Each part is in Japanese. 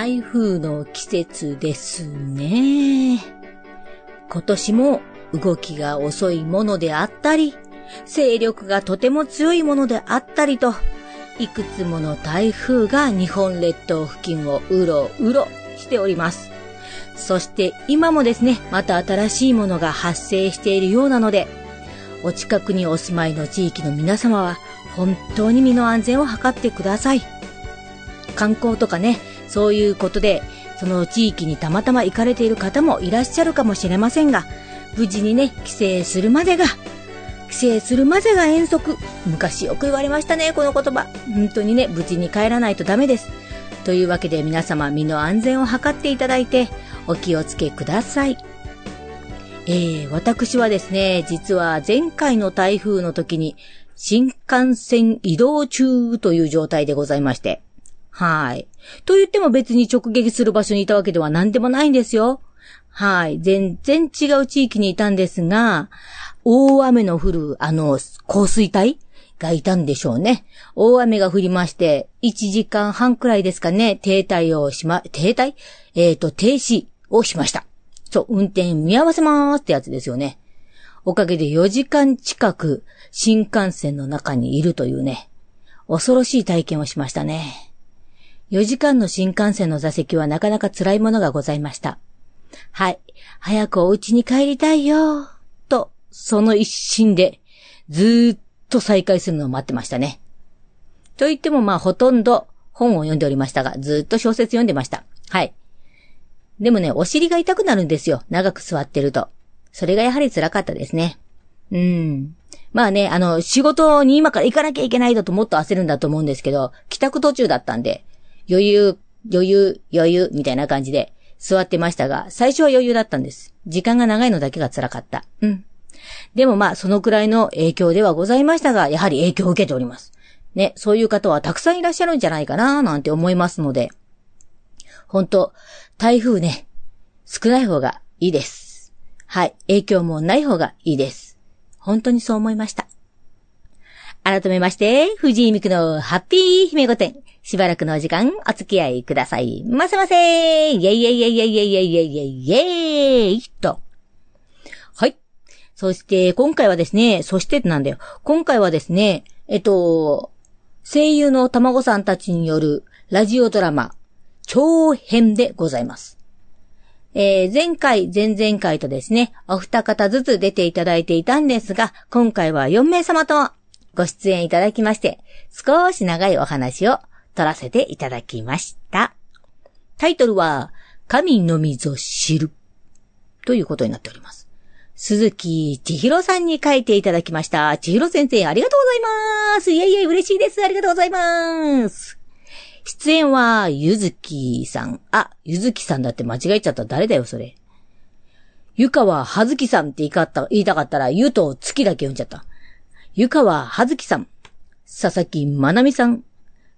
台風の季節ですね。今年も動きが遅いものであったり、勢力がとても強いものであったりと、いくつもの台風が日本列島付近をうろうろしております。そして今もですね、また新しいものが発生しているようなので、お近くにお住まいの地域の皆様は本当に身の安全を図ってください。観光とかね、そういうことで、その地域にたまたま行かれている方もいらっしゃるかもしれませんが、無事にね、帰省するまでが、帰省するまでが遠足。昔よく言われましたね、この言葉。本当にね、無事に帰らないとダメです。というわけで皆様身の安全を図っていただいて、お気をつけください。えー、私はですね、実は前回の台風の時に新幹線移動中という状態でございまして。はい。と言っても別に直撃する場所にいたわけでは何でもないんですよ。はい。全然違う地域にいたんですが、大雨の降る、あの、降水帯がいたんでしょうね。大雨が降りまして、1時間半くらいですかね、停滞をしま、停滞？えっ、ー、と、停止をしました。そう、運転見合わせまーすってやつですよね。おかげで4時間近く新幹線の中にいるというね、恐ろしい体験をしましたね。4時間の新幹線の座席はなかなか辛いものがございました。はい。早くお家に帰りたいよ。と、その一心で、ずーっと再開するのを待ってましたね。と言ってもまあほとんど本を読んでおりましたが、ずーっと小説読んでました。はい。でもね、お尻が痛くなるんですよ。長く座ってると。それがやはり辛かったですね。うん。まあね、あの、仕事に今から行かなきゃいけないだともっと焦るんだと思うんですけど、帰宅途中だったんで、余裕、余裕、余裕、みたいな感じで座ってましたが、最初は余裕だったんです。時間が長いのだけが辛かった。うん。でもまあ、そのくらいの影響ではございましたが、やはり影響を受けております。ね、そういう方はたくさんいらっしゃるんじゃないかな、なんて思いますので、本当台風ね、少ない方がいいです。はい、影響もない方がいいです。本当にそう思いました。改めまして、藤井美久のハッピー姫御殿。しばらくのお時間、お付き合いください。ませませイェイイェイイェイイェイイェイイェイイェイイェイイェイと。はい。そして、今回はですね、そしてなんだよ。今回はですね、えっと、声優の卵さんたちによるラジオドラマ、長編でございます。えー、前回、前々回とですね、お二方ずつ出ていただいていたんですが、今回は4名様とご出演いただきまして、少し長いお話を撮らせていただきました。タイトルは、神のみぞ知る。ということになっております。鈴木千尋さんに書いていただきました。千尋先生、ありがとうございます。いえいえ、嬉しいです。ありがとうございます。出演は、ゆずきさん。あ、ゆずきさんだって間違えちゃった。誰だよ、それ。ゆかははずきさんって言いかった、言いたかったら、ゆと月だけ読んじゃった。ゆかははずきさん。佐々木まなみさん。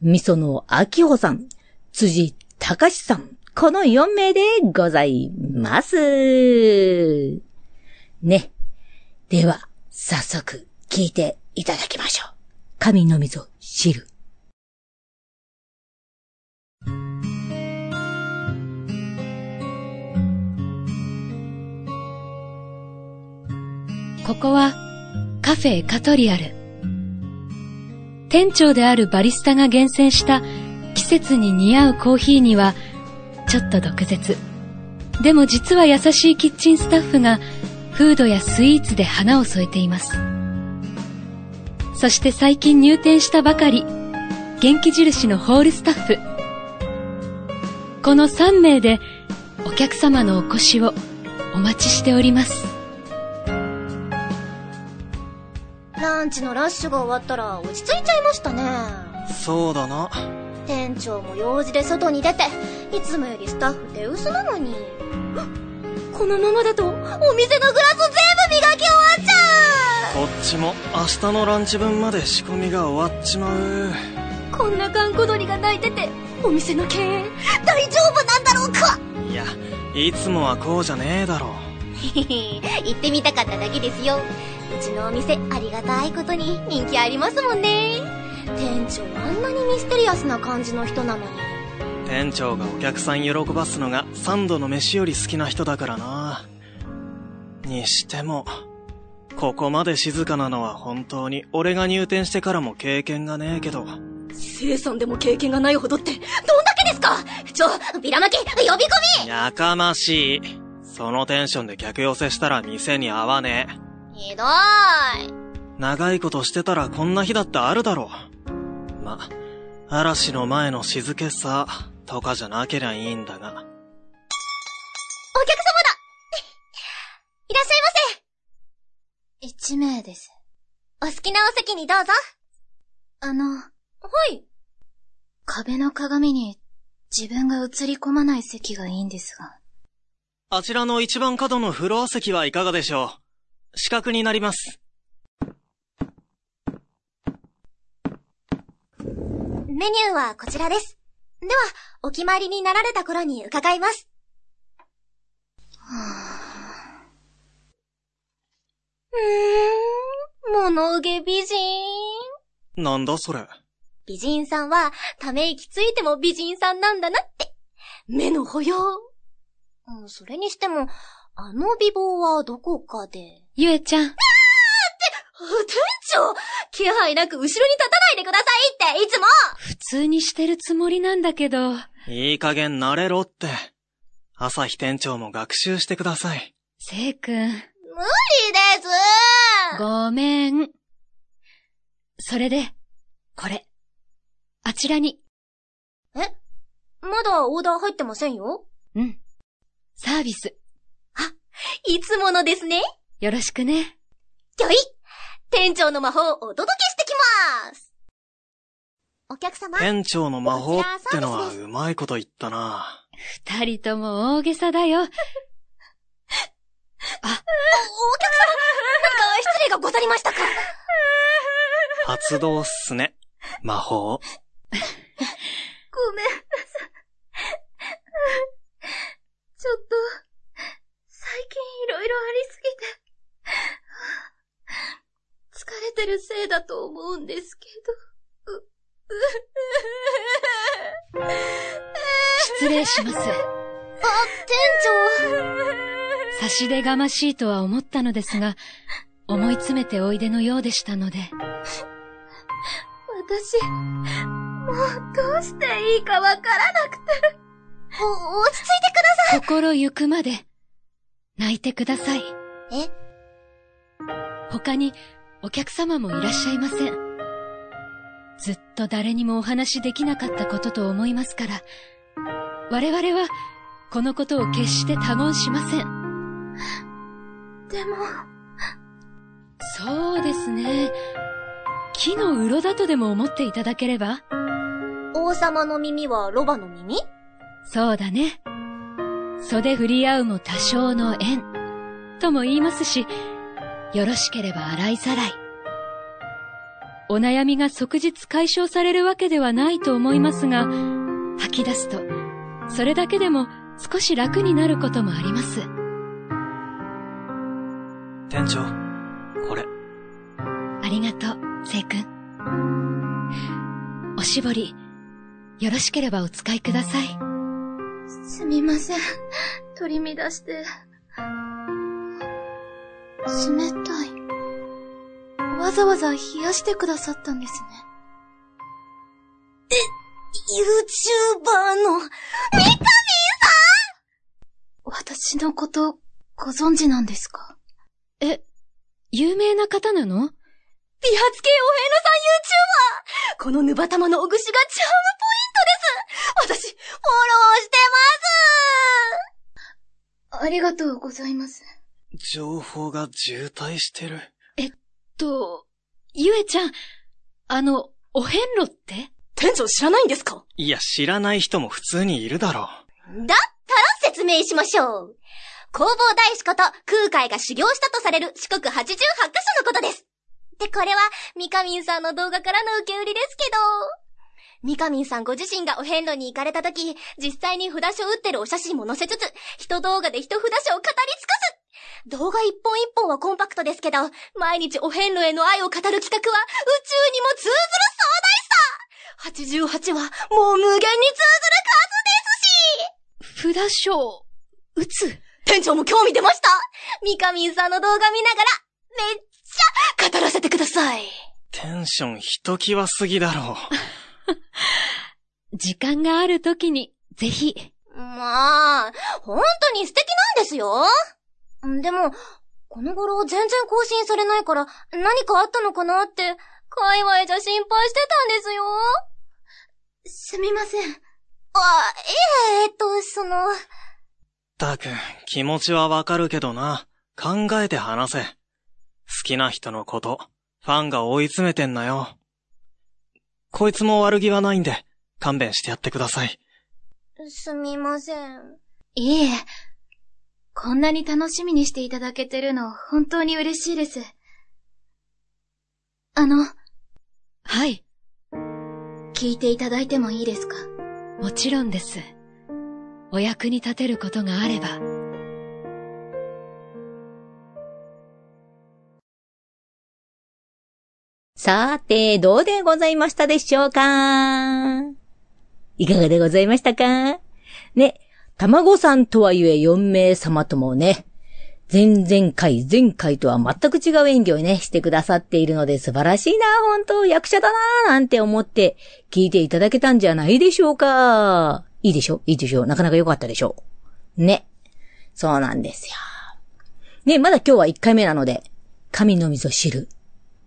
みそのあきほさん、辻たかしさん、この4名でございます。ね。では、早速聞いていただきましょう。神のみぞ知る。ここはカフェカトリアル。店長であるバリスタが厳選した季節に似合うコーヒーにはちょっと毒舌。でも実は優しいキッチンスタッフがフードやスイーツで花を添えています。そして最近入店したばかり、元気印のホールスタッフ。この3名でお客様のお越しをお待ちしております。ランチのラッシュが終わったら落ち着いちゃいましたね。そうだな。店長も用事で外に出ていつもよりスタッフ手薄なのに。このままだとお店のグラス全部磨き終わっちゃう。こっちも明日のランチ分まで仕込みが終わっちまう。こんな閑古鳥が泣いててお店の経営大丈夫なんだろうか。いやいつもはこうじゃねえだろ行 ってみたかっただけですようちのお店ありがたいことに人気ありますもんね店長あんなにミステリアスな感じの人なのに店長がお客さん喜ばすのが三度の飯より好きな人だからな。にしても、ここまで静かなのは本当に俺が入店してからも経験がねえけど。生産でも経験がないほどって、どんだけですか？ちょ、ビラ巻き、呼び込みやかましい。そのテンションで客寄せしたら店に合わねえ。ひどい。長いことしてたらこんな日だってあるだろう。ま、嵐の前の静けさとかじゃなけりゃいいんだが。お客様だ いらっしゃいませ一名です。お好きなお席にどうぞ。あの、はい。壁の鏡に自分が映り込まない席がいいんですが。あちらの一番角のフロア席はいかがでしょう？四角になります。メニューはこちらです。では、お決まりになられた頃に伺います。うーん、物受け美人。なんだそれ。美人さんは、ため息ついても美人さんなんだなって。目の保養。うんそれにしても、あの美貌はどこかで。ゆえちゃん、店長気配なく後ろに立たないでくださいって、いつも普通にしてるつもりなんだけど、いい加減慣れろって。朝日店長も学習してください。せいくん、無理ですごめん。それで、これ。あちらに、まだオーダー入ってませんよ？うん。サービス、いつものですね。よろしくね。よい店長の魔法をお届けしてきますお客様店長の魔法ってのはうまいこと言ったな。二人とも大げさだよ。お、お客様何か失礼がござりましたか発動っすね。魔法。ごめんなさい。ちょっと、最近いろいろありすぎて、疲れてるせいだと思うんですけど。失礼します。あ、店長。差し出がましいとは思ったのですが、思い詰めておいでのようでしたので、私、もうどうしていいかわからなくて。お、落ち着いてください。心ゆくまで、泣いてください。え？他にお客様もいらっしゃいません。ずっと誰にもお話しできなかったことと思いますから、我々はこのことを決して他言しません。でも、そうですね。木の鱗だとでも思っていただければ？王様の耳はロバの耳？そうだね。袖振り合うも多少の縁。とも言いますし、よろしければ洗いざらい。お悩みが即日解消されるわけではないと思いますが、吐き出すと、それだけでも少し楽になることもあります。店長、これ。ありがとう、せいくん。おしぼり、よろしければお使いください。すみません。取り乱して。冷たい。わざわざ冷やしてくださったんですね。え、YouTuber の、三上さん？私のこと、ご存知なんですか？え、有名な方なの？美髪系お遍路さん YouTuber! このぬばたまのおぐしがチャームポイントです私、フォローしてますありがとうございます。情報が渋滞してる。と、ゆえちゃん、あの、お遍路って？店長知らないんですか？いや、知らない人も普通にいるだろう。だったら説明しましょう。弘法大師こと空海が修行したとされる四国88カ所のことです。で、これは、ミカミンさんの動画からの受け売りですけど、ミカミンさんご自身がお遍路に行かれた時、実際に札所を打ってるお写真も載せつつ、一動画で一札所を語り尽くす動画一本一本はコンパクトですけど、毎日お遍路への愛を語る企画は宇宙にも通ずる壮大さ !88 はもう無限に通ずる数札書、打つ。店長も興味出ましたミカミンさんの動画見ながら、めっちゃ語らせてください。テンションひときわすぎだろう。時間がある時に、ぜひ。まあ、本当に素敵なんですよ。でも、この頃全然更新されないから何かあったのかなって、界隈じゃ心配してたんですよ。すみません。あ、いえ、えっと、その。たく、気持ちはわかるけどな。考えて話せ。好きな人のこと、ファンが追い詰めてんなよ。こいつも悪気はないんで、勘弁してやってください。すみません。いいえ。こんなに楽しみにしていただけてるの、本当に嬉しいです。あの。はい。聞いていただいてもいいですか？もちろんです。お役に立てることがあれば。さて、どうでございましたでしょうか？いかがでございましたか？ね、卵さんとはいえ4名様ともね、前々回、前回とは全く違う演技をね、してくださっているので素晴らしいな、本当役者だな、なんて思って聞いていただけたんじゃないでしょうか。いいでしょ？いいでしょ？なかなか良かったでしょ？ね。そうなんですよ。ね、まだ今日は1回目なので、神の溝知る。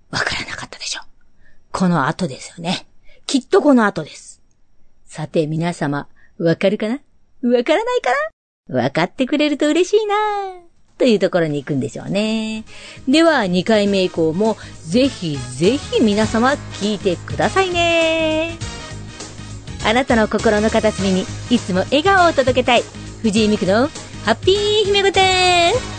わからなかったでしょ？この後ですよね。きっとこの後です。さて皆様、わかるかな？わからないかなわかってくれると嬉しいなというところに行くんでしょうね。では、2回目以降も、ぜひぜひ皆様聞いてくださいね。あなたの心の片隅にいつも笑顔を届けたい。藤井美久のハッピー姫御殿